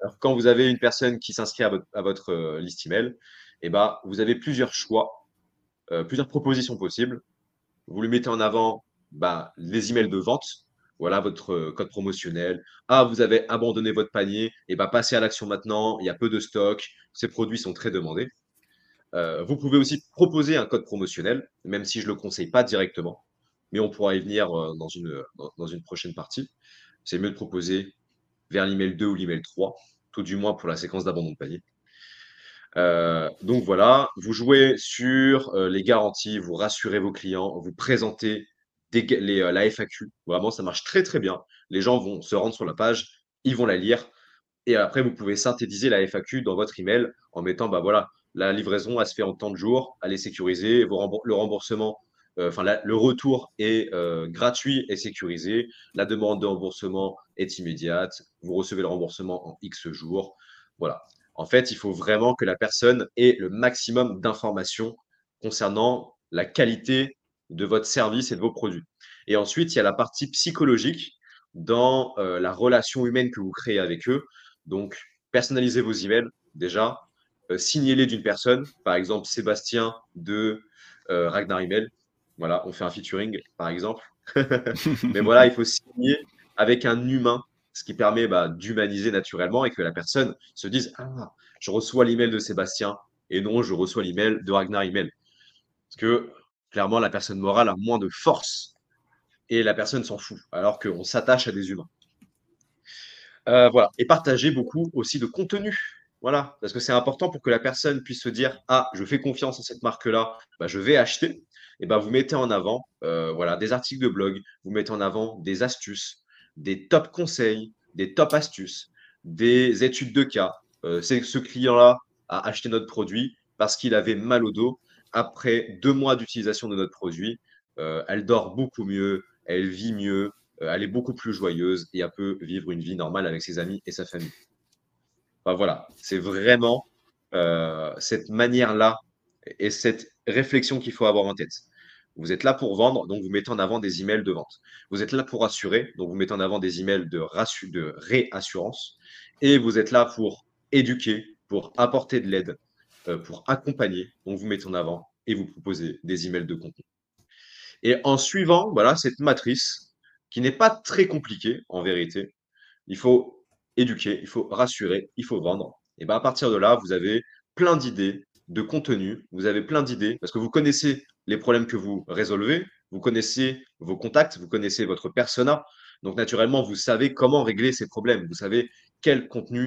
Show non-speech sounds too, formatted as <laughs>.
Alors, quand vous avez une personne qui s'inscrit à votre, euh, liste email, eh ben, vous avez plusieurs choix, euh, plusieurs propositions possibles. Vous lui mettez en avant bah, les emails de vente, voilà votre euh, code promotionnel. Ah, vous avez abandonné votre panier, et bah, passez à l'action maintenant, il y a peu de stock, ces produits sont très demandés. Vous pouvez aussi proposer un code promotionnel, même si je ne le conseille pas directement, mais on pourra y venir dans, une, dans, une prochaine partie. C'est mieux de proposer vers l'email 2 ou l'email 3, tout du moins pour la séquence d'abandon de panier. Euh, donc voilà, vous jouez sur les garanties, vous rassurez vos clients, vous présentez les, la FAQ. Vraiment, ça marche très très bien. Les gens vont se rendre sur la page, ils vont la lire, et après vous pouvez synthétiser la FAQ dans votre email en mettant bah voilà la livraison, elle se fait en temps de jours, elle est sécurisée, le remboursement, euh, le retour est euh, gratuit et sécurisé, la demande de remboursement est immédiate, vous recevez le remboursement en X jours. Voilà. En fait, il faut vraiment que la personne ait le maximum d'informations concernant la qualité de votre service et de vos produits. Et ensuite, il y a la partie psychologique dans euh, la relation humaine que vous créez avec eux. Donc, personnalisez vos emails déjà, signez-les d'une personne, par exemple Sébastien de Ragnar Email. Voilà, on fait un featuring, par exemple. <laughs> Mais voilà, il faut signer avec un humain, ce qui permet bah, d'humaniser naturellement et que la personne se dise Ah, je reçois l'email de Sébastien et non, je reçois l'email de Ragnar Email. Parce que clairement, la personne morale a moins de force et la personne s'en fout, alors qu'on s'attache à des humains. Euh, voilà. Et partagez beaucoup aussi de contenu voilà, parce que c'est important pour que la personne puisse se dire Ah, je fais confiance en cette marque-là, bah, je vais acheter. Et bah, vous mettez en avant euh, voilà, des articles de blog, vous mettez en avant des astuces, des top conseils, des top astuces, des études de cas. Euh, c'est ce client-là a acheté notre produit parce qu'il avait mal au dos. Après deux mois d'utilisation de notre produit, euh, elle dort beaucoup mieux, elle vit mieux, elle est beaucoup plus joyeuse et elle peut vivre une vie normale avec ses amis et sa famille voilà, c'est vraiment euh, cette manière-là et cette réflexion qu'il faut avoir en tête. Vous êtes là pour vendre, donc vous mettez en avant des emails de vente. Vous êtes là pour assurer, donc vous mettez en avant des emails de, de réassurance. Et vous êtes là pour éduquer, pour apporter de l'aide, euh, pour accompagner. Donc vous mettez en avant et vous proposez des emails de contenu. Et en suivant voilà, cette matrice, qui n'est pas très compliquée en vérité, il faut éduquer, il faut rassurer, il faut vendre. Et bien à partir de là, vous avez plein d'idées de contenu, vous avez plein d'idées parce que vous connaissez les problèmes que vous résolvez, vous connaissez vos contacts, vous connaissez votre persona. Donc naturellement, vous savez comment régler ces problèmes, vous savez quel contenu